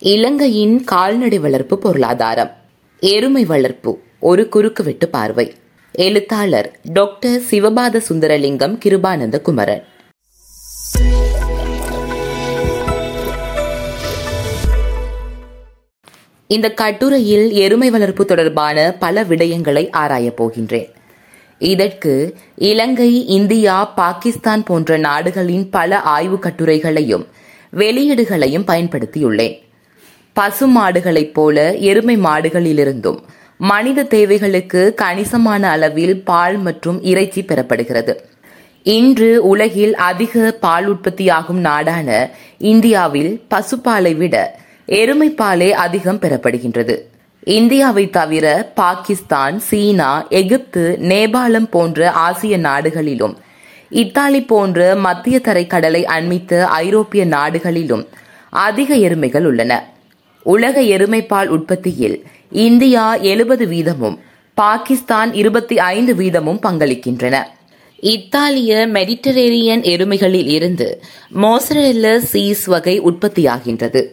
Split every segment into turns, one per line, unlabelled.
இலங்கையின் கால்நடை வளர்ப்பு பொருளாதாரம். எருமை வளர்ப்பு ஒரு குறுக்குவெட்டு பார்வை. எழுத்தாளர் டாக்டர் சிவபாத சுந்தரலிங்கம் கிருபானந்த குமரன். இந்த கட்டுரையில் எருமை வளர்ப்பு தொடர்பான பல விடயங்களை ஆராயப் போகின்றேன். இதற்கு இலங்கை இந்தியா பாகிஸ்தான் போன்ற நாடுகளின் பல ஆய்வு கட்டுரைகளையும் வெளியீடுகளையும் பயன்படுத்தியுள்ளேன். பசு மாடுகளைப் போல எருமை மாடுகளிலிருந்தும். மனித தேவைகளுக்கு கணிசமான அளவில் பால் மற்றும் இறைச்சி பெறப்படுகிறது. இன்று உலகில் அதிக பால் உற்பத்தியாகும் நாடான இந்தியாவில் பசுப்பாலை விட எருமை பாலே அதிகம் பெறப்படுகின்றது. இந்தியாவை தவிர பாகிஸ்தான் சீனா எகிப்து நேபாளம் போன்ற ஆசிய நாடுகளிலும் இத்தாலி போன்ற மத்திய தரைக்கடலை அண்மித்த ஐரோப்பிய நாடுகளிலும் அதிக எருமைகள் உள்ளன. உலக எருமைப்பால் உற்பத்தியில் இந்தியா எழுபது வீதமும் பாகிஸ்தான் இருபத்தி ஐந்து வீதமும் பங்களிக்கின்றன. இத்தாலிய மெடிட்டரேனியன் எருமைகளில் இருந்து மோசரெல்ல சீஸ் வகை உற்பத்தியாகின்றது.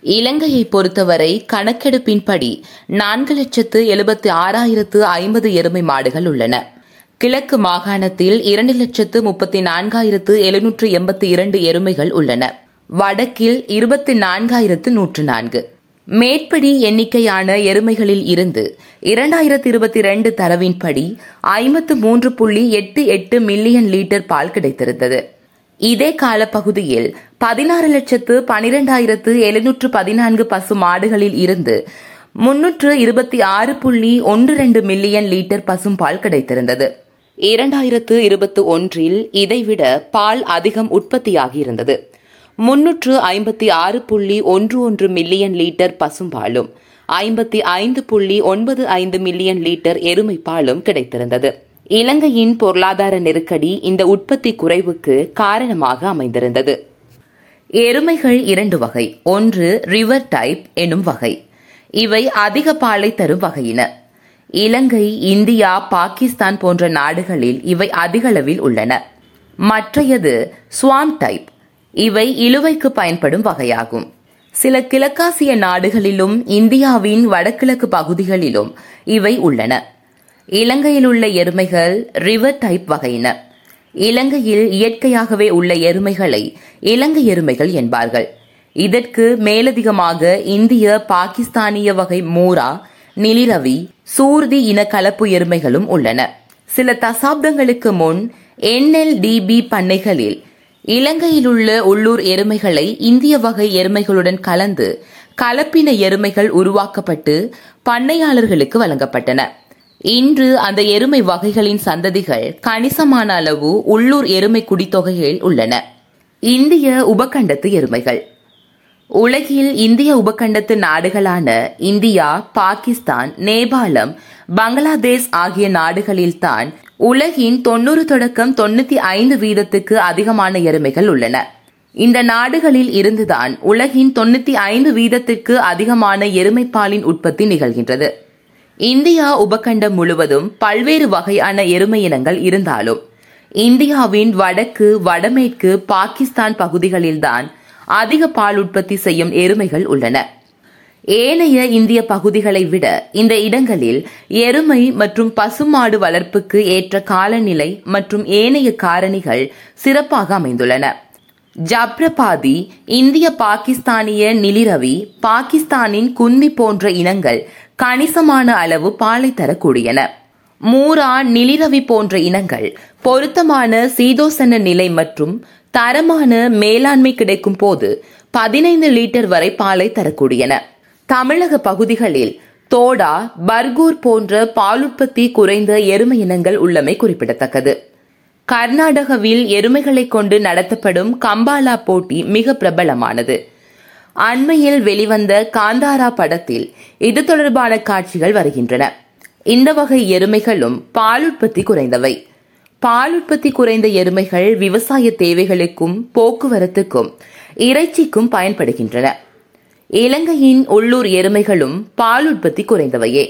இலங்கையை பொறுத்தவரை கணக்கெடுப்பின்படி நான்கு லட்சத்து எழுபத்தி ஆறாயிரத்து ஐம்பது எருமை மாடுகள் உள்ளன. கிழக்கு மாகாணத்தில் இரண்டு லட்சத்து முப்பத்தி நான்காயிரத்து எழுநூற்று எண்பத்தி இரண்டு எருமைகள் உள்ளன. வடக்கில் இருபத்தி நான்காயிரத்து நூற்று நான்கு. மேற்படி எண்ணிக்கையான எருமைகளில் இருந்து இரண்டாயிரத்தி இருபத்தி இரண்டு தரவின்படி ஐம்பத்து மூன்று புள்ளி எட்டு எட்டு மில்லியன் லிட்டர் பால் கிடைத்திருந்தது. இதே காலப்பகுதியில் பதினாறு லட்சத்து பனிரெண்டாயிரத்து எழுநூற்று பதினான்கு பசு மாடுகளில் இருந்து முன்னூற்று இருபத்தி ஆறு புள்ளி ஒன்று ரெண்டு மில்லியன் லிட்டர் பசும்பால் கிடைத்திருந்தது. இரண்டாயிரத்து இருபத்தி ஒன்றில் இதைவிட பால் அதிகம் உற்பத்தியாகியிருந்தது. முன்னூற்று ஐம்பத்தி ஆறு புள்ளி ஒன்று ஒன்று மில்லியன் லிட்டர் பசும்பாலும் ஐம்பத்தி ஐந்து புள்ளி ஒன்பது ஐந்து மில்லியன் லிட்டர் எருமைப்பாலும் கிடைத்திருந்தது. இலங்கையின் பொருளாதார நெருக்கடி இந்த உற்பத்தி குறைவுக்கு காரணமாக அமைந்திருந்தது. எருமைகள் இரண்டு வகை ஒன்று ரிவர் டைப் எனும் வகை. இவை அதிக பாலை தரும் வகையின. இலங்கை இந்தியா பாகிஸ்தான் போன்ற நாடுகளில் இவை அதிகளவில் உள்ளன. மற்றையது ஸ்வாம் டைப் இவை இழுவைக்கு பயன்படும் வகையாகும். சில கிழக்காசிய நாடுகளிலும் இந்தியாவின் வடகிழக்கு பகுதிகளிலும் இவை உள்ளன. இலங்கையில் உள்ள எருமைகள் ரிவர் டைப் வகையின. இலங்கையில் இயற்கையாகவே உள்ள எருமைகளை இலங்கை எருமைகள் என்பார்கள். இதற்கு மேலதிகமாக இந்திய பாகிஸ்தானிய வகை மூரா நிலிரவி சூர்தி இன கலப்பு எருமைகளும் உள்ளன. சில தசாப்தங்களுக்கு முன் என்எல்டிபி பண்ணைகளில் இலங்கையில் உள்ள உள்ளூர் எருமைகளை இந்திய வகை எருமைகளுடன் கலந்து கலப்பின எருமைகள் உருவாக்கப்பட்டு பண்ணையாளர்களுக்கு வழங்கப்பட்டன. இன்று அந்த எருமை வகைகளின் சந்ததிகள் கணிசமான அளவு உள்ளூர் எருமை குடித்தொகையில் உள்ளன. இந்திய உபகண்டத்து எருமைகள். உலகில் இந்திய உபகண்டத்து நாடுகளான இந்தியா பாகிஸ்தான் நேபாளம் பங்களாதேஷ் ஆகிய நாடுகளில்தான் உலகின் தொன்னூறு தொடக்கம் தொண்ணூத்தி ஐந்து வீதத்துக்கு அதிகமான எருமைகள் உள்ளன. இந்த நாடுகளில் இருந்துதான் உலகின் தொண்ணூத்தி ஐந்து வீதத்துக்கு அதிகமான எருமைப்பாலின் உற்பத்தி நிகழ்கின்றது. இந்தியா உபகண்டம் முழுவதும் பல்வேறு வகையான எருமை இனங்கள் இருந்தாலும் இந்தியாவின் வடக்கு வடமேற்கு பாகிஸ்தான் பகுதிகளில்தான் அதிக பால் உற்பத்தி செய்யும் எருமைகள் உள்ளன. ஏனைய இந்திய பகுதிகளை விட இந்த இடங்களில் எருமை மற்றும் பசுமாடு வளர்ப்புக்கு ஏற்ற காலநிலை மற்றும் ஏனைய காரணிகள் சிறப்பாக அமைந்துள்ளன. ஜப்ரபாதி இந்திய பாகிஸ்தானிய நிலிரவி பாகிஸ்தானின் குன்னி போன்ற இனங்கள் கணிசமான அளவு பாலை தரக்கூடியன. மூரா நிலிரவி போன்ற இனங்கள் பொருத்தமான சீதோசன நிலை மற்றும் தரமான மேலாண்மை கிடைக்கும் போது பதினைந்து லிட்டர் வரை பாலை தரக்கூடியன. தமிழக பகுதிகளில் தோடா பர்கூர் போன்ற பாலுற்பத்தி குறைந்த எருமை இனங்கள் உள்ளமை குறிப்பிடத்தக்கது. கர்நாடகாவில் எருமைகளை கொண்டு நடத்தப்படும் கம்பாலா போட்டி மிக பிரபலமானது. அண்மையில் வெளிவந்த காந்தாரா படத்தில் இது தொடர்பான காட்சிகள் வருகின்றன. இந்த வகை எருமைகளும் பாலுற்பத்தி குறைந்தவை. பாலுற்பத்தி குறைந்த எருமைகள் விவசாய தேவைகளுக்கும் போக்குவரத்துக்கும் இறைச்சிக்கும் பயன்படுகின்றன. இலங்கையின் உள்ளூர் எருமைகளும் பால் உற்பத்தி குறைந்தவையே.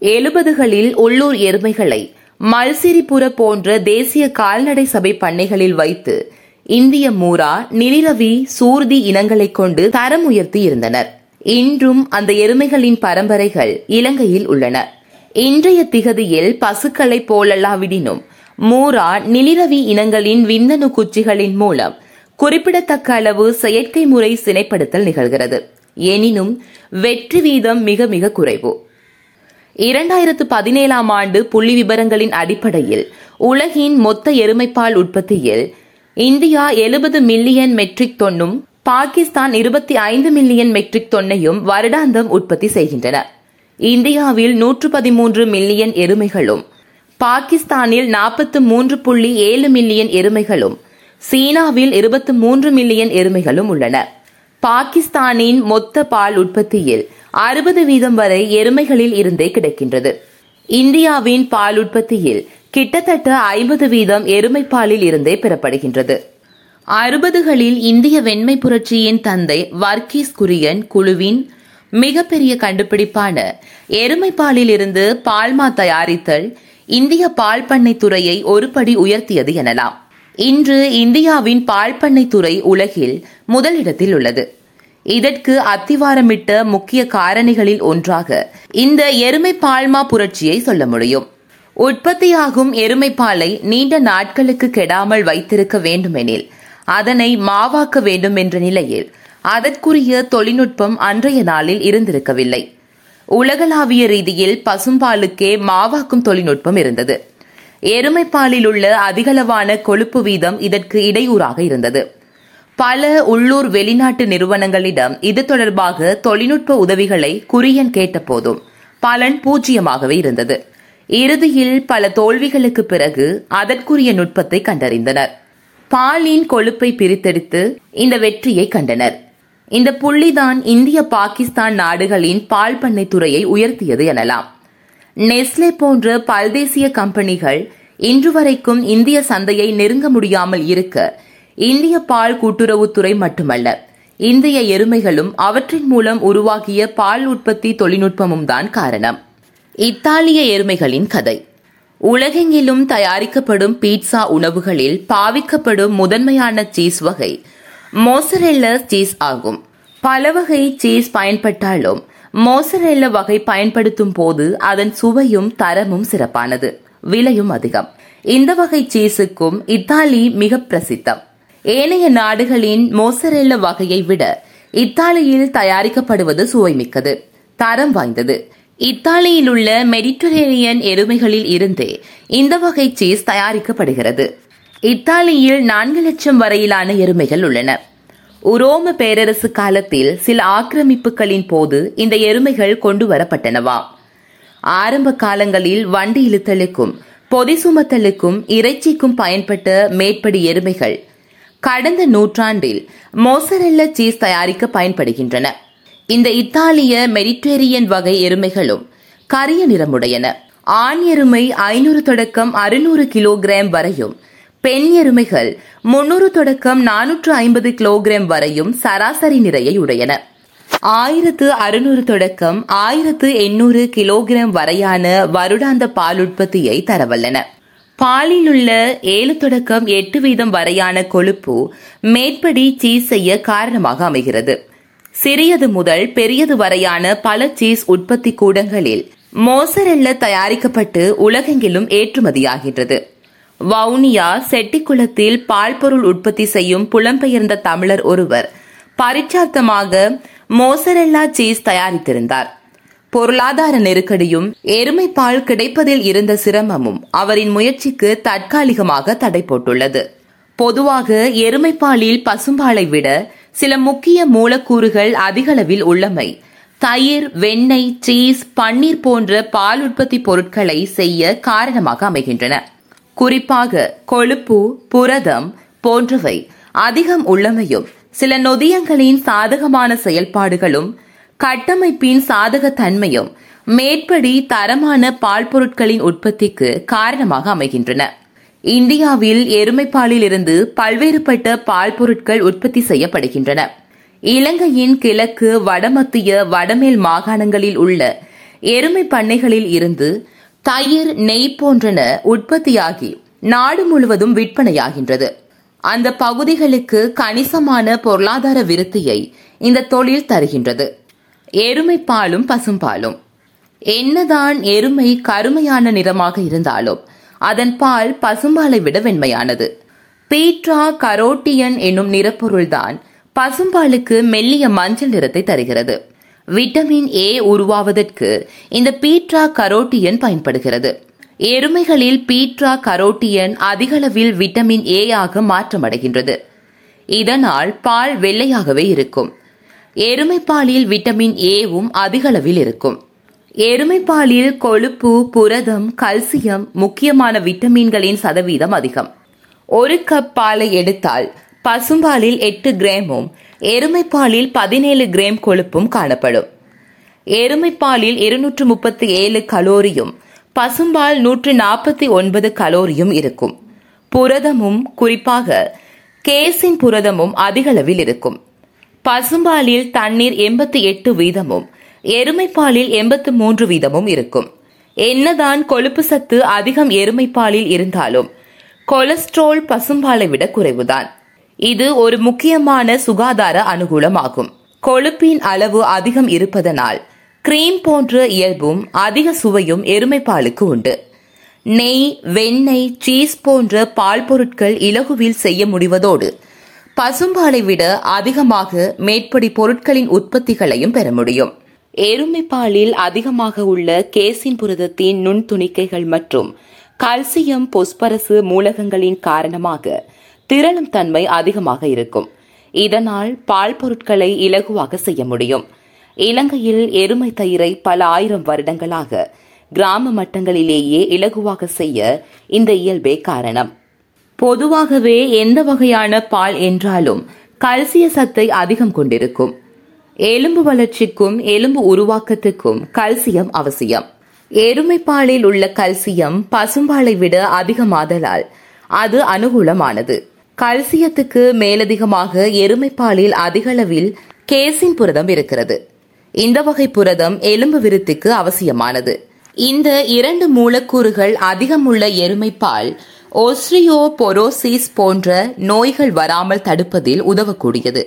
எழுபதுகளில் உள்ளூர் எருமைகளை மல்சிரிபுர போன்ற தேசிய கால்நடை சபை பண்ணைகளில் வைத்து இந்திய மூரா நிலிரவி சூர்தி இனங்களைக் கொண்டு தரம் உயர்த்தி இருந்தனர். இன்றும் அந்த எருமைகளின் பரம்பரைகள் இலங்கையில் உள்ளன. இன்றைய திகதியில் பசுக்களைப் போலல்லாவிடினும் மூரா நிலிரவி இனங்களின் விந்தணு குச்சிகளின் மூலம் குறிப்பிடத்தக்க அளவு செயற்கை முறை சினைப்படுத்தல் நிகழ்கிறது. எனினும் வெற்றி வீதம் மிக மிக குறைவு. இரண்டாயிரத்து பதினேழாம் ஆண்டு புள்ளி விவரங்களின் அடிப்படையில் உலகின் மொத்த எருமைப்பால் உற்பத்தியில் இந்தியா எழுபது மில்லியன் மெட்ரிக் தொன்னும் பாகிஸ்தான் இருபத்தி ஐந்து மில்லியன் மெட்ரிக் தொன்னையும் வருடாந்தம் உற்பத்தி செய்கின்றன. இந்தியாவில் நூற்று பதிமூன்று மில்லியன் எருமைகளும் பாகிஸ்தானில் நாற்பத்து மூன்று புள்ளி ஏழு மில்லியன் எருமைகளும் சீனாவில் இருபத்தி மூன்று மில்லியன் எருமைகளும் உள்ளன. பாகிஸ்தானின் மொத்த பால் உற்பத்தியில் அறுபது வீதம் வரை எருமைகளில் இருந்தே கிடைக்கின்றது. இந்தியாவின் பால் உற்பத்தியில் கிட்டத்தட்ட ஐம்பது வீதம் எருமை பாலில் இருந்தே பெறப்படுகின்றது. அறுபதுகளில் இந்திய வெண்மை புரட்சியின் தந்தை வர்கீஸ் குரியன் குழுவின் மிகப்பெரிய கண்டுபிடிப்பான எருமை பாலில் இருந்து பால்மா தயாரித்தல் இந்திய பால் பண்ணை துறையை ஒருபடி உயர்த்தியது எனலாம். இன்று இந்தியாவின் பால் பண்ணை துறை உலகில் முதலிடத்தில் உள்ளது. இதற்கு அத்திவாரமிட்ட முக்கிய காரணிகளில் ஒன்றாக இந்த எருமை பால்மா புரட்சியை சொல்ல முடியும். உற்பத்தியாகும் எருமை பாலை நீண்ட நாட்களுக்கு கெடாமல் வைத்திருக்க வேண்டுமெனில் அதனை மாவாக்க வேண்டும் என்ற நிலையில் அதற்குரிய தொழில்நுட்பம் அன்றைய நாளில் இருந்திருக்கவில்லை. உலகளாவிய ரீதியில் பசும்பாலுக்கே மாவாக்கும் தொழில்நுட்பம் இருந்தது. எருமைப்பாலில் உள்ள அதிகளவான கொழுப்பு வீதம் இதற்கு இடையூறாக இருந்தது. பல உள்ளூர் வெளிநாட்டு நிறுவனங்களிடம் இது தொடர்பாக தொழில்நுட்ப உதவிகளை குரியன் கேட்டபோதும் பலன் பூஜ்ஜியமாகவே இருந்தது. இறுதியில் பல தோல்விகளுக்கு பிறகு அதற்குரிய நுட்பத்தை கண்டறிந்தனர். பாலின் கொழுப்பை பிரித்தெடுத்து இந்த வெற்றியை கண்டனர். இந்த புள்ளிதான் இந்திய பாகிஸ்தான் நாடுகளின் பால் பண்ணை துறையை உயர்த்தியது எனலாம். நெஸ்லே போன்ற பல்தேசிய கம்பெனிகள் இன்று வரைக்கும் இந்திய சந்தையை நெருங்க முடியாமல் இருக்க இந்திய பால் கூட்டுறவுத்துறை மட்டுமல்ல இந்திய எருமைகளும் அவற்றின் மூலம் உருவாகிய பால் உற்பத்தி தொழில்நுட்பமும் தான் காரணம். இத்தாலிய எருமைகளின் கதை. உலகெங்கிலும் தயாரிக்கப்படும் பீட்சா உணவுகளில் பாவிக்கப்படும் முதன்மையான சீஸ் வகை மோசரெல்லா சீஸ் ஆகும். பல வகை சீஸ் பயன்பட்டாலும் மோசரெல்ல வகை பயன்படுத்தும் போது அதன் சுவையும் தரமும் சிறப்பானது. விலையும் அதிகம். இந்த வகை சீஸுக்கும் இத்தாலி மிக பிரசித்தம். ஏனைய நாடுகளின் மோசரெல்ல வகையை விட இத்தாலியில் தயாரிக்கப்படுவது சுவைமிக்கது தரம் வாய்ந்தது. இத்தாலியில் உள்ள மெடிட்டரேனியன் எருமைகளில் இருந்தே இந்த வகை சீஸ் தயாரிக்கப்படுகிறது. இத்தாலியில் நான்கு லட்சம் வரையிலான எருமைகள் உள்ளன. உரோம பேரரசு காலத்தில் சில ஆக்கிரமிப்புகளின் போது இந்த எருமைகள் கொண்டு வரப்பட்டனவாம் ஆரம்ப காலங்களில் வண்டி இழுத்தலுக்கும் பொதி சுமத்தலுக்கும் இறைச்சிக்கும் பயன்பட்ட மேற்படி எருமைகள் கடந்த நூற்றாண்டில் மோசரெல்ல சீஸ் தயாரிக்க பயன்படுகின்றன. இந்த இத்தாலிய மெடிட்டேரியன் வகை எருமைகளும் கரிய நிறமுடையன. ஆண் எருமை ஐநூறு தொடக்கம் அறுநூறு கிலோகிராம் வரையும் பெண் எருமைகள் முன்னூறு தொடக்கம் நானூற்று ஐம்பது கிலோகிராம் வரையும் சராசரி நிறையை உடையன. ஆயிரத்து அறுநூறு தொடக்கம் ஆயிரத்து எண்ணூறு கிலோகிராம் வரையான வருடாந்த பால் உற்பத்தியை தரவல்லன. பாலில் உள்ள ஏழு தொடக்கம் எட்டு வீதம் வரையான கொழுப்பு மேற்படி சீஸ் செய்ய காரணமாக அமைகிறது. சிறியது முதல் பெரியது வரையான பல சீஸ் உற்பத்தி கூடங்களில் மோசரெல்ல தயாரிக்கப்பட்டு உலகெங்கிலும் ஏற்றுமதியாகின்றது. வவுனியா செட்டிக்குளத்தில் பால்பொருள் உற்பத்தி செய்யும் புலம்பெயர்ந்த தமிழர் ஒருவர் பரிச்சார்த்தமாக மோசரெல்லா சீஸ் தயாரித்திருந்தார். பொருளாதார நெருக்கடியும் எருமைப்பால் கிடைப்பதில் இருந்த சிரமமும் அவரின் முயற்சிக்கு தற்காலிகமாக தடை போட்டுள்ளது. பொதுவாக எருமைப்பாலில் பசும்பாலை விட சில முக்கிய மூலக்கூறுகள் அதிகளவில் உள்ளமை. தயிர் வெண்ணெய் சீஸ் பன்னீர் போன்ற பால் உற்பத்தி பொருட்களை செய்ய காரணமாக அமைகின்றன. குறிப்பாக கொழுப்பு புரதம் போன்றவை அதிகம் உள்ளமையும் சில நொதியங்களின் சாதகமான செயல்பாடுகளும் கட்டமைப்பின் சாதக தன்மையும் மேற்படி தரமான பால் பொருட்களின் உற்பத்திக்கு காரணமாக அமைகின்றன. இந்தியாவில் எருமைப்பாலில் இருந்து பல்வேறுபட்ட பால் பொருட்கள் உற்பத்தி செய்யப்படுகின்றன. இலங்கையின் கிழக்கு வடமத்திய வடமேல் மாகாணங்களில் உள்ள எருமை பண்ணைகளில் இருந்து தயிர் நெய் போன்றன உற்பத்தியாகி நாடு முழுவதும் விற்பனையாகின்றது. அந்த பகுதிகளுக்கு கணிசமான பொருளாதார விருத்தியை இந்த தொழில் தருகின்றது. எருமை பாலும் பசும்பாலும். என்னதான் எருமை கருமையான நிறமாக இருந்தாலும் அதன் பால் பசும்பாலை விட வெண்மையானது. பீட்ரா கரோட்டியன் என்னும் நிறப்பொருள்தான் பசும்பாலுக்கு மெல்லிய மஞ்சள் நிறத்தை தருகிறது. விட்டமின் ஏ உருவாவதற்கு இந்த பீட்ரா கரோட்டியன் பயன்படுகிறது. எருமைகளில் பீட்ரா கரோட்டியன் அதிகளவில் விட்டமின் ஏ ஆக மாற்றமடைகின்றது. இதனால் பால் வெள்ளையாகவே இருக்கும். எருமைப்பாலில் விட்டமின் ஏவும் அதிகளவில் இருக்கும். எருமைப்பாலில் கொழுப்பு புரதம் கல்சியம் முக்கியமான விட்டமின்களின் சதவீதம் அதிகம். ஒரு கப் பாலை எடுத்தால் பசும்பாலில் எட்டு கிராமும் எருமைப்பாலில் பதினேழு கிராம் கொழுப்பும் காணப்படும். எருமைப்பாலில் இருநூற்று முப்பத்தி ஏழு கலோரியும் பசும்பால் நூற்று நாற்பத்தி ஒன்பது கலோரியும் இருக்கும். புரதமும் குறிப்பாக கேசின் புரதமும் அதிகளவில் இருக்கும். பசும்பாலில் தண்ணீர் எண்பத்தி எட்டு வீதமும் எருமைப்பாலில் எண்பத்து மூன்று வீதமும் இருக்கும். என்னதான் கொழுப்பு சத்து அதிகம் எருமைப்பாலில் இருந்தாலும் கொலஸ்ட்ரால் பசும்பாலை விட குறைவுதான். இது ஒரு முக்கியமான சுகாதார அனுகூலமாகும். கொழுப்பின் அளவு அதிகம் இருப்பதனால் கிரீம் போன்ற இயல்பும் அதிக சுவையும் எருமைப்பாலுக்கு உண்டு. நெய் வெண்ணெய் சீஸ் போன்ற பால் பொருட்கள் இலகுவில் செய்ய முடிவதோடு பசும்பாலை விட அதிகமாக மேற்படி பொருட்களின் உற்பத்திகளையும் பெற முடியும். எருமை பாலில் அதிகமாக உள்ள கேசின் புரதத்தின் நுண்துணிக்கைகள் மற்றும் கல்சியம் பொஸ்பரசு மூலகங்களின் காரணமாக திரளும் தன்மை அதிகமாக இருக்கும். இதனால் பால் பொருட்களை இலகுவாக செய்ய முடியும். இலங்கையில் எருமை தயிரை பல ஆயிரம் வருடங்களாக கிராம மட்டங்களிலேயே இலகுவாக செய்ய இந்த இயல்பே காரணம். பொதுவாகவே எந்த வகையான பால் என்றாலும் கல்சிய சத்தை அதிகம் கொண்டிருக்கும். எலும்பு வளர்ச்சிக்கும் எலும்பு உருவாக்கத்துக்கும் கல்சியம் அவசியம். எருமைப்பாலில் உள்ள கல்சியம் பசும்பாலை விட அதிகமாதலால் அது அனுகூலமானது. கல்சியத்துக்கு மேலதிகமாக எருமைப்பாலில் அதிகளவில் கேசின் புரதம் இருக்கிறது. இந்த வகை புரதம் எலும்பு விருத்திக்கு அவசியமானது. இந்த இரண்டு மூலக்கூறுகள் அதிகமுள்ள எருமைப்பால் பால் ஓஸ்ட்ரியோபொரோசிஸ் போன்ற நோய்கள் வராமல் தடுப்பதில் உதவக்கூடியது.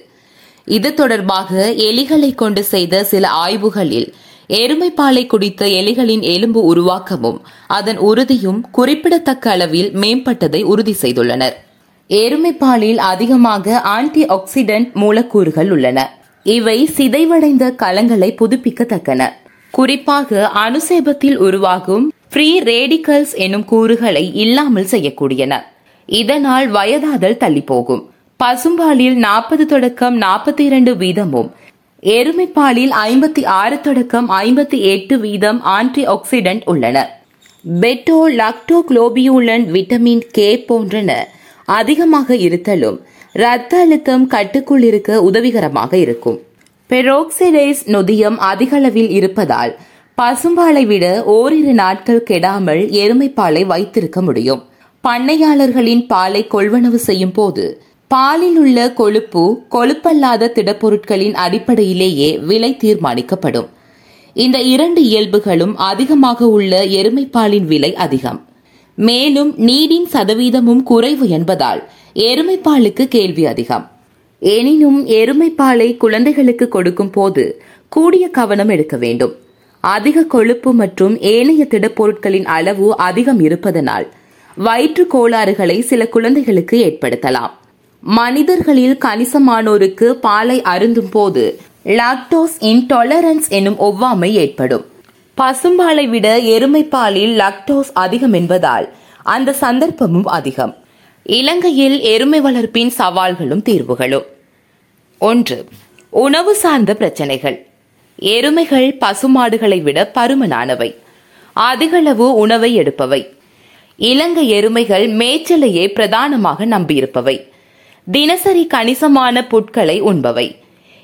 இது தொடர்பாக எலிகளை கொண்டு செய்த சில ஆய்வுகளில் எருமைப்பாலை குடித்த எலிகளின் எலும்பு உருவாக்கமும் அதன் உறுதியும் குறிப்பிடத்தக்க அளவில் மேம்பட்டதை உறுதி செய்துள்ளனர். எருமைப்பாலில் அதிகமாக ஆன்டி ஆக்சிடென்ட் மூலக்கூறுகள் உள்ளன. இவை சிதைவடைந்த கலங்களை புதுப்பிக்கத்தக்கன. குறிப்பாக அணுசேபத்தில் உருவாகும் ஃப்ரீ ரேடிக்கல்ஸ் எனும் கூறுகளை இல்லாமல் செய்யக்கூடியன. இதனால் வயதாதல் தள்ளிப்போகும். பசும்பாலில் நாற்பது தொடக்கம் நாற்பத்தி இரண்டு வீதமும் எருமைப்பாலில் ஐம்பத்தி ஆறு தொடக்கம் ஐம்பத்தி எட்டு வீதம் ஆன்டி ஆக்சிடென்ட் உள்ளன. பெட்டோ லாக்டோகுளோபியூலன் விட்டமின் கே போன்றன அதிகமாக இருத்தலும் இரத்த அழுத்தம் கட்டுக்குள் இருக்க உதவிகரமாக இருக்கும். பெரோக்சிடைஸ் நொதியம் அதிகளவில் இருப்பதால் பசும்பாலை விட ஓரிரு நாட்கள் கெடாமல் எருமைப்பாலை வைத்திருக்க முடியும். பண்ணையாளர்களின் பாலை கொள்வனவு செய்யும் போது பாலில் உள்ள கொழுப்பு கொழுப்பல்லாத திடப்பொருட்களின் அடிப்படையிலேயே விலை தீர்மானிக்கப்படும். இந்த இரண்டு இயல்புகளும் அதிகமாக உள்ள எருமைப்பாலின் விலை அதிகம். மேலும் நீரின் சதவீதமும் குறைவு என்பதால் எருமைப்பாலுக்கு கேள்வி அதிகம். எனினும் எருமைப்பாலை குழந்தைகளுக்கு கொடுக்கும் போது கூடிய கவனம் எடுக்க வேண்டும். அதிக கொழுப்பு மற்றும் ஏனைய திடப்பொருட்களின் அளவு அதிகம் இருப்பதனால் வயிற்று கோளாறுகளை சில குழந்தைகளுக்கு ஏற்படுத்தலாம். மனிதர்களில் கணிசமானோருக்கு பாலை அருந்தும் போது லாக்டோஸ் இன்டாலரன்ஸ் எனும் ஒவ்வாமை ஏற்படும். பசும்பாலை விட எருமை பாலில் லாக்டோஸ் அதிகம் என்பதால் அந்த சந்தர்ப்பமும் அதிகம். இலங்கையில் எருமை வளர்ப்பின் சவால்களும் தீர்வுகளும். ஒன்று உணவு சார்ந்த பிரச்சனைகள். எருமைகள் பசுமாடுகளை விட பருமனானவை. அதிகளவு உணவை எடுப்பவை. இலங்கை எருமைகள் மேய்ச்சலையே பிரதானமாக நம்பியிருப்பவை. தினசரி கணிசமான புட்களை உண்பவை.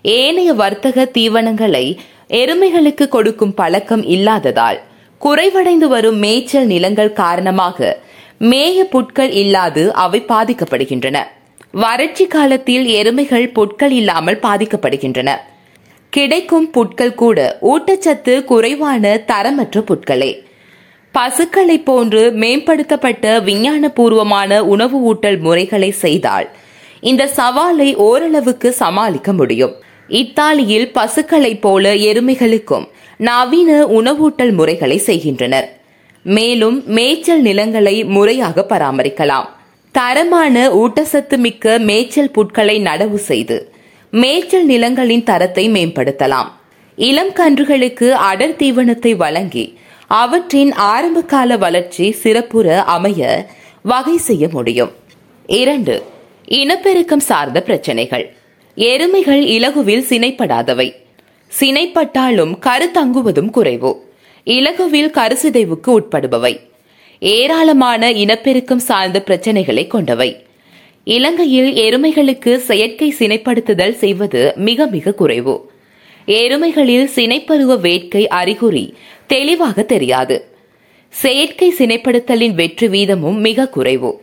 ஏனைய வர்த்தக தீவனங்களை எருமைகளுக்கு கொடுக்கும் பழக்கம் இல்லாததால் குறைவடைந்து வரும் மேய்ச்சல் நிலங்கள் காரணமாக மேய புட்கள் இல்லாது அவை பாதிக்கப்படுகின்றன. வறட்சி காலத்தில் எருமைகள் புட்கள் இல்லாமல் பாதிக்கப்படுகின்றன. கிடைக்கும் புட்கள் கூட ஊட்டச்சத்து குறைவான தரமற்ற புட்களே. பசுக்களைப் போன்று மேம்படுத்தப்பட்ட விஞ்ஞானபூர்வமான உணவு ஊட்டல் முறைகளை செய்தால் இந்த சவாலை ஓரளவுக்கு சமாளிக்க முடியும். இத்தாலியில் பசுக்களைப் போல எருமைகளுக்கும் நவீன உணவூட்டல் முறைகளை செய்கின்றனர். மேலும் மேய்ச்சல் நிலங்களை முறையாக பராமரிக்கலாம். தரமான ஊட்டச்சத்து மிக்க மேய்ச்சல் புட்களை நடவு செய்து மேய்ச்சல் நிலங்களின் தரத்தை மேம்படுத்தலாம். இளம் கன்றுகளுக்கு அடர் தீவனத்தை வழங்கி அவற்றின் ஆரம்பகால வளர்ச்சி சிறப்புற அமைய வகை செய்ய முடியும். இரண்டு இனப்பெருக்கம் சார்ந்த பிரச்சனைகள். எருமைகள் இலகுவில் சினைப்படாதவை. சினைப்பட்டாலும் கருத்தங்குவதும் குறைவு. இலகுவில் கருசிதைவுக்கு உட்படுபவை. ஏராளமான இனப்பெருக்கம் சார்ந்த பிரச்சனைகளை கொண்டவை. இலங்கையில் எருமைகளுக்கு செயற்கை சினைப்படுத்துதல் செய்வது மிக மிக குறைவு. எருமைகளில் சினைப்பருவ வேட்கை அறிகுறி தெளிவாக தெரியாது. செயற்கை சினைப்படுத்தலின் வெற்றி வீதமும் மிக குறைவு.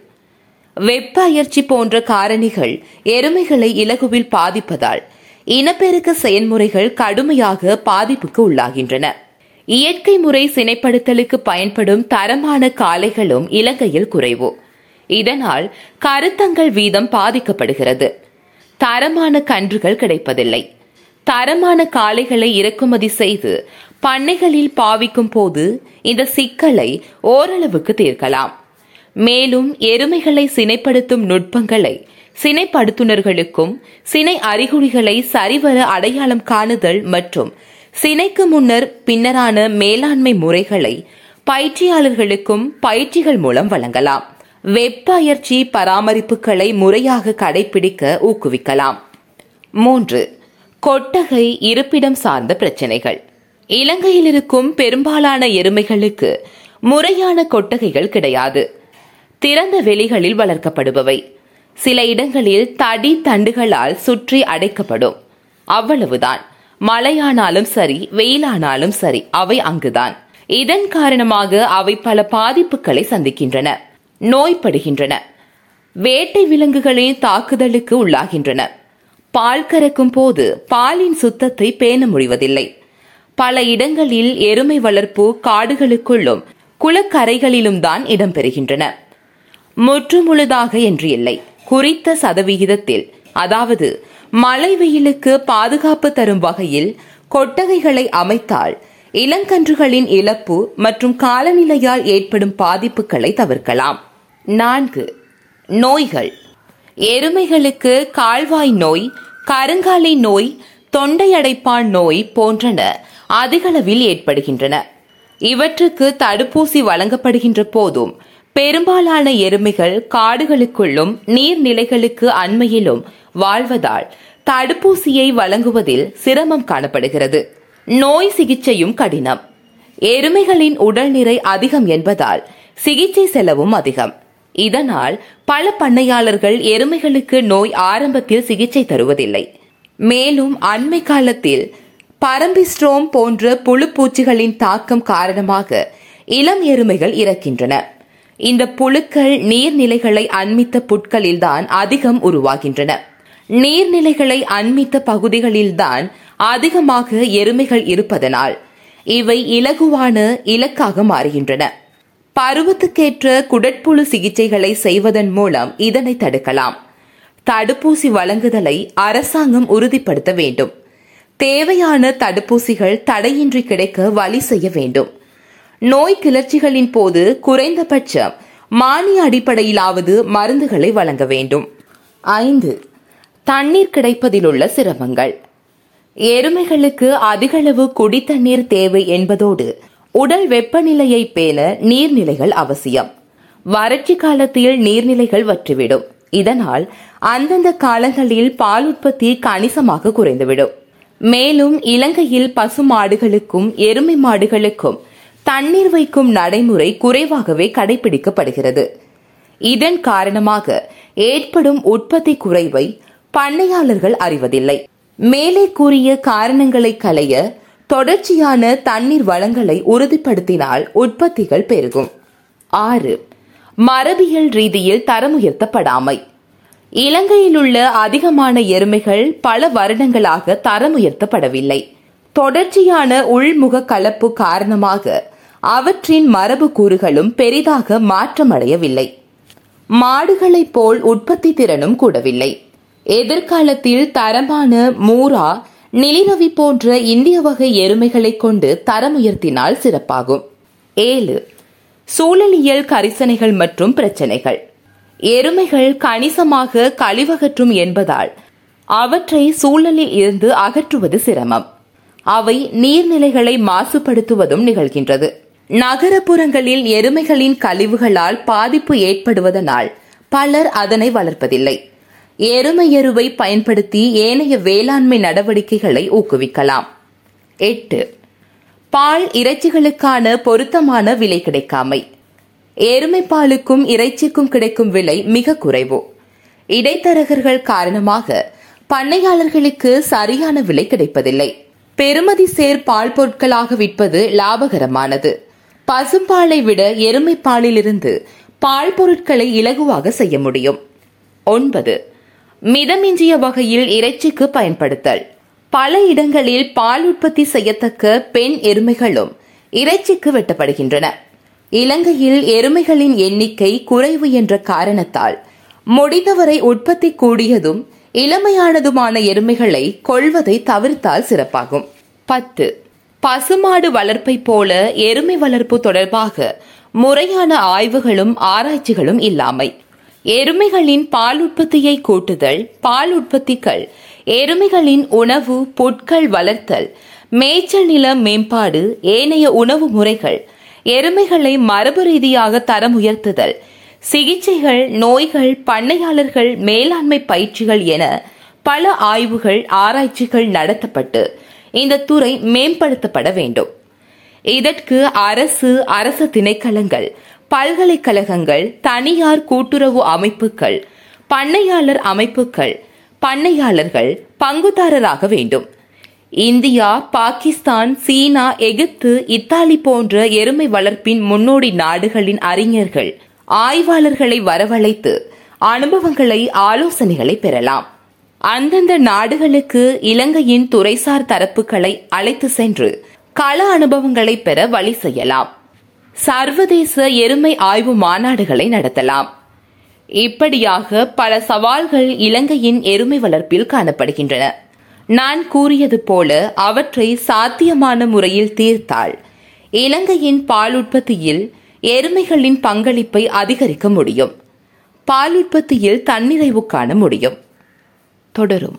வெப்ப அயற்சி போன்ற காரணிகள் எருமைகளை இலகுவில் பாதிப்பதால் இனப்பெருக்க செயல்முறைகள் கடுமையாக பாதிப்புக்கு உள்ளாகின்றன. இயற்கை முறை சினைப்படுத்தலுக்கு பயன்படும் தரமான காளைகளும் இலங்கையில் குறைவு. இதனால் கருத்தங்கள் வீதம் பாதிக்கப்படுகிறது. தரமான கன்றுகள் கிடைப்பதில்லை. தரமான காளைகளை இறக்குமதி செய்து பண்ணைகளில் பாவிக்கும் போது இந்த சிக்கலை ஓரளவுக்கு தீர்க்கலாம். மேலும் எருமைகளை சினைப்படுத்தும் நுட்பங்களை சினைப்படுத்துனர்களுக்கும் சினை அறிகுறிகளை சரிவர அடையாளம் காணுதல் மற்றும் சினைக்கு முன்னர் பின்னரான மேலாண்மை முறைகளை பயிற்சியாளர்களுக்கும் பயிற்சிகள் மூலம் வழங்கலாம். வெப்ப பராமரிப்புகளை முறையாக கடைபிடிக்க ஊக்குவிக்கலாம். மூன்று கொட்டகை இருப்பிடம் சார்ந்த பிரச்சனைகள். இலங்கையில் இருக்கும் பெரும்பாலான எருமைகளுக்கு முறையான கொட்டகைகள் கிடையாது. திறந்த வெளிகளில் வளர்க்கப்படுபவை. சில இடங்களில் தடி தண்டுகளால் சுற்றி அடைக்கப்படும். அவ்வளவுதான். மழையானாலும் சரி வெயிலானாலும் சரி அவை அங்குதான். இதன் காரணமாக அவை பல பாதிப்புகளை சந்திக்கின்றன. நோய்படுகின்றன. வேட்டை விலங்குகளின் தாக்குதலுக்கு உள்ளாகின்றன. பால் கறக்கும் போது பாலின் சுத்தத்தை பேண முடிவதில்லை. பல இடங்களில் எருமை வளர்ப்பு காடுகளுக்குள்ளும் குளக்கரைகளிலும் தான் இடம்பெறுகின்றன. முற்றுமுழுதாக என்று இல்லை. குறித்த சதவிகிதத்தில் அதாவது மழை வெயிலுக்கு பாதுகாப்பு தரும் வகையில் கொட்டகைகளை அமைத்தால் இளங்கன்றுகளின் இழப்பு மற்றும் காலநிலையால் ஏற்படும் பாதிப்புகளை தவிர்க்கலாம். நான்கு. நோய்கள். எருமைகளுக்கு கால்வாய் நோய் கருங்காலை நோய் தொண்டையடைப்பான் நோய் போன்றன அதிகளவில் ஏற்படுகின்றன. இவற்றுக்கு தடுப்பூசி வழங்கப்படுகின்ற போதும் பெரும்பாலான எருமைகள் காடுகளுக்குள்ளும் நீர்நிலைகளுக்கு அண்மையிலும் வாழ்வதால் தடுப்பூசியை வழங்குவதில் சிரமம் காணப்படுகிறது. நோய் சிகிச்சையும் கடினம். எருமைகளின் உடல்நிறை அதிகம் என்பதால் சிகிச்சை செலவும் அதிகம். இதனால் பல பண்ணையாளர்கள் எருமைகளுக்கு நோய் ஆரம்பத்தில் சிகிச்சை தருவதில்லை. மேலும் அண்மை காலத்தில் பரம்பிஸ்ட்ரோம் போன்ற புழுப்பூச்சிகளின் தாக்கம் காரணமாக இளம் எருமைகள் இறக்கின்றன. இந்த புழுக்கள் நீர்நிலைகளை அண்மித்த புட்களில்தான் அதிகம் உருவாகின்றன. நீர்நிலைகளை அண்மித்த பகுதிகளில்தான் அதிகமாக எருமைகள் இருப்பதனால் இவை இலகுவான இலக்காக மாறுகின்றன. பருவத்துக்கேற்ற குடற்புழு சிகிச்சைகளை செய்வதன் மூலம் இதனை தடுக்கலாம். தடுப்பூசி வழங்குதலை அரசாங்கம் உறுதிப்படுத்த வேண்டும். தேவையான தடுப்பூசிகள் தடையின்றி கிடைக்க வழி செய்ய வேண்டும். நோய் கிளர்ச்சிகளின் போது குறைந்தபட்சம் மானிய அடிப்படையிலாவது மருந்துகளை வழங்க வேண்டும். ஐந்து தண்ணீர் கிடைப்பதில் உள்ள சிரமங்கள். எருமைகளுக்கு அதிகளவு குடித்தண்ணீர் தேவை என்பதோடு உடல் வெப்பநிலையை பேண நீர்நிலைகள் அவசியம். வறட்சி காலத்தில் நீர்நிலைகள் வற்றிவிடும். இதனால் அந்தந்த காலங்களில் பால் உற்பத்தி கணிசமாக குறைந்துவிடும். மேலும் இலங்கையில் பசு மாடுகளுக்கும் எருமை மாடுகளுக்கும் தண்ணீர் வைக்கும் நடைமுறை குறைவாகவே கடைபிடிக்கப்படுகிறது. இதன் காரணமாக ஏற்படும் உற்பத்தி குறைவை பண்ணையாளர்கள் அறிவதில்லை. மேலே கூறிய காரணங்களை களைய தொடர்ச்சியான தண்ணீர் வளங்களை உறுதிப்படுத்தினால் உற்பத்திகள் பெருகும். ஆறு மரபியல் ரீதியில் தரம் உயர்த்தப்படாமை இலங்கையில் உள்ள அதிகமான எருமைகள் பல வருடங்களாக தரம் உயர்த்தப்படவில்லை தொடர்ச்சியான உள்முக கலப்பு காரணமாக அவற்றின் மரபு கூறுகளும் பெரிதாக மாற்றமடையவில்லை. மாடுகளைப் போல் உற்பத்தி திறனும் கூடவில்லை. எதிர்காலத்தில் தரமான மூரா நிலிரவி போன்ற இந்திய வகை எருமைகளை கொண்டு தரம் உயர்த்தினால் சிறப்பாகும். ஏழு சூழலியல் கரிசனைகள் மற்றும் பிரச்சனைகள். எருமைகள் கணிசமாக கழிவகற்றும் என்பதால் அவற்றை சூழலில் இருந்து அகற்றுவது சிரமம். அவை நீர்நிலைகளை மாசுபடுத்துவதும் நிகழ்கின்றது. நகரப்புறங்களில் எருமைகளின் கழிவுகளால் பாதிப்பு ஏற்படுவதனால் பலர் அதனை வளர்ப்பதில்லை. எருமை எருவை பயன்படுத்தி ஏனைய வேளாண்மை நடவடிக்கைகளை ஊக்குவிக்கலாம். எட்டு. பால் இறைச்சிகளுக்கான பொருத்தமான விலை கிடைக்காமை. எருமை பாலுக்கும் இறைச்சிக்கும் கிடைக்கும் விலை மிக குறைவு. இடைத்தரகர்கள் காரணமாக பண்ணையாளர்களுக்கு சரியான விலை கிடைப்பதில்லை. பெருமதி சேர் பால் பொருட்களாக விற்பது லாபகரமானது. பசும்பாலை விட எருமை பாலிலிருந்து பால் பொருட்களை இலகுவாக செய்ய முடியும். ஒன்பது. மிதமிஞ்சிய வகையில் இறைச்சிக்கு பயன்படுத்தல். பல இடங்களில் பால் உற்பத்தி செய்யத்தக்க பெண் எருமைகளும் இறைச்சிக்கு வெட்டப்படுகின்றன. இலங்கையில் எருமைகளின் எண்ணிக்கை குறைவு என்ற காரணத்தால் முடிந்தவரை உற்பத்தி கூடியதும் இளமையானதுமான எருமைகளை கொள்வதை தவிர்த்தால் சிறப்பாகும். பத்து பசுமாடு வளர்ப்பை போல எருமை வளர்ப்பு தொடர்பாக முறையான ஆய்வுகளும் ஆராய்ச்சிகளும் இல்லாமை. எருமைகளின் பால் உற்பத்தியை கூட்டுதல் பால் உற்பத்திகள். எருமைகளின் உணவு புட்கள் வளர்த்தல். மேய்ச்சல் நில மேம்பாடு ஏனைய உணவு முறைகள். எருமைகளை மரபு ரீதியாக தரம் உயர்த்துதல். சிகிச்சைகள் நோய்கள் பண்ணையாளர்கள் மேலாண்மை பயிற்சிகள் என பல ஆய்வுகள் ஆராய்ச்சிகள் நடத்தப்பட்டு இந்த துறை மேம்படுத்தப்பட வேண்டும். இதற்கு அரசு அரசு திணைக்களங்கள் பல்கலைக்கழகங்கள் தனியார் கூட்டுறவு அமைப்புகள் பண்ணையாளர் அமைப்புகள் பண்ணையாளர்கள் பங்குதாரராக வேண்டும். இந்தியா பாகிஸ்தான் சீனா எகிப்து இத்தாலி போன்ற எருமை வளர்ப்பின் முன்னோடி நாடுகளின் அறிஞர்கள் ஆய்வாளர்களை வரவழைத்து அனுபவங்களை ஆலோசனைகளை பெறலாம். அந்தந்த நாடுகளுக்கு இலங்கையின் துறைசார் தரப்புகளை அழைத்து சென்று கள அனுபவங்களை பெற வழி செய்யலாம். சர்வதேச எருமை ஆய்வு மாநாடுகளை நடத்தலாம். இப்படியாக பல சவால்கள் இலங்கையின் எருமை வளர்ப்பில் காணப்படுகின்றன. நான் கூறியது போல அவற்றை சாத்தியமான முறையில் தீர்த்தால் இலங்கையின் பால் உற்பத்தியில் எருமைகளின் பங்களிப்பை அதிகரிக்க முடியும். பால் உற்பத்தியில் தன்னிறைவு காண முடியும். தொடரும்.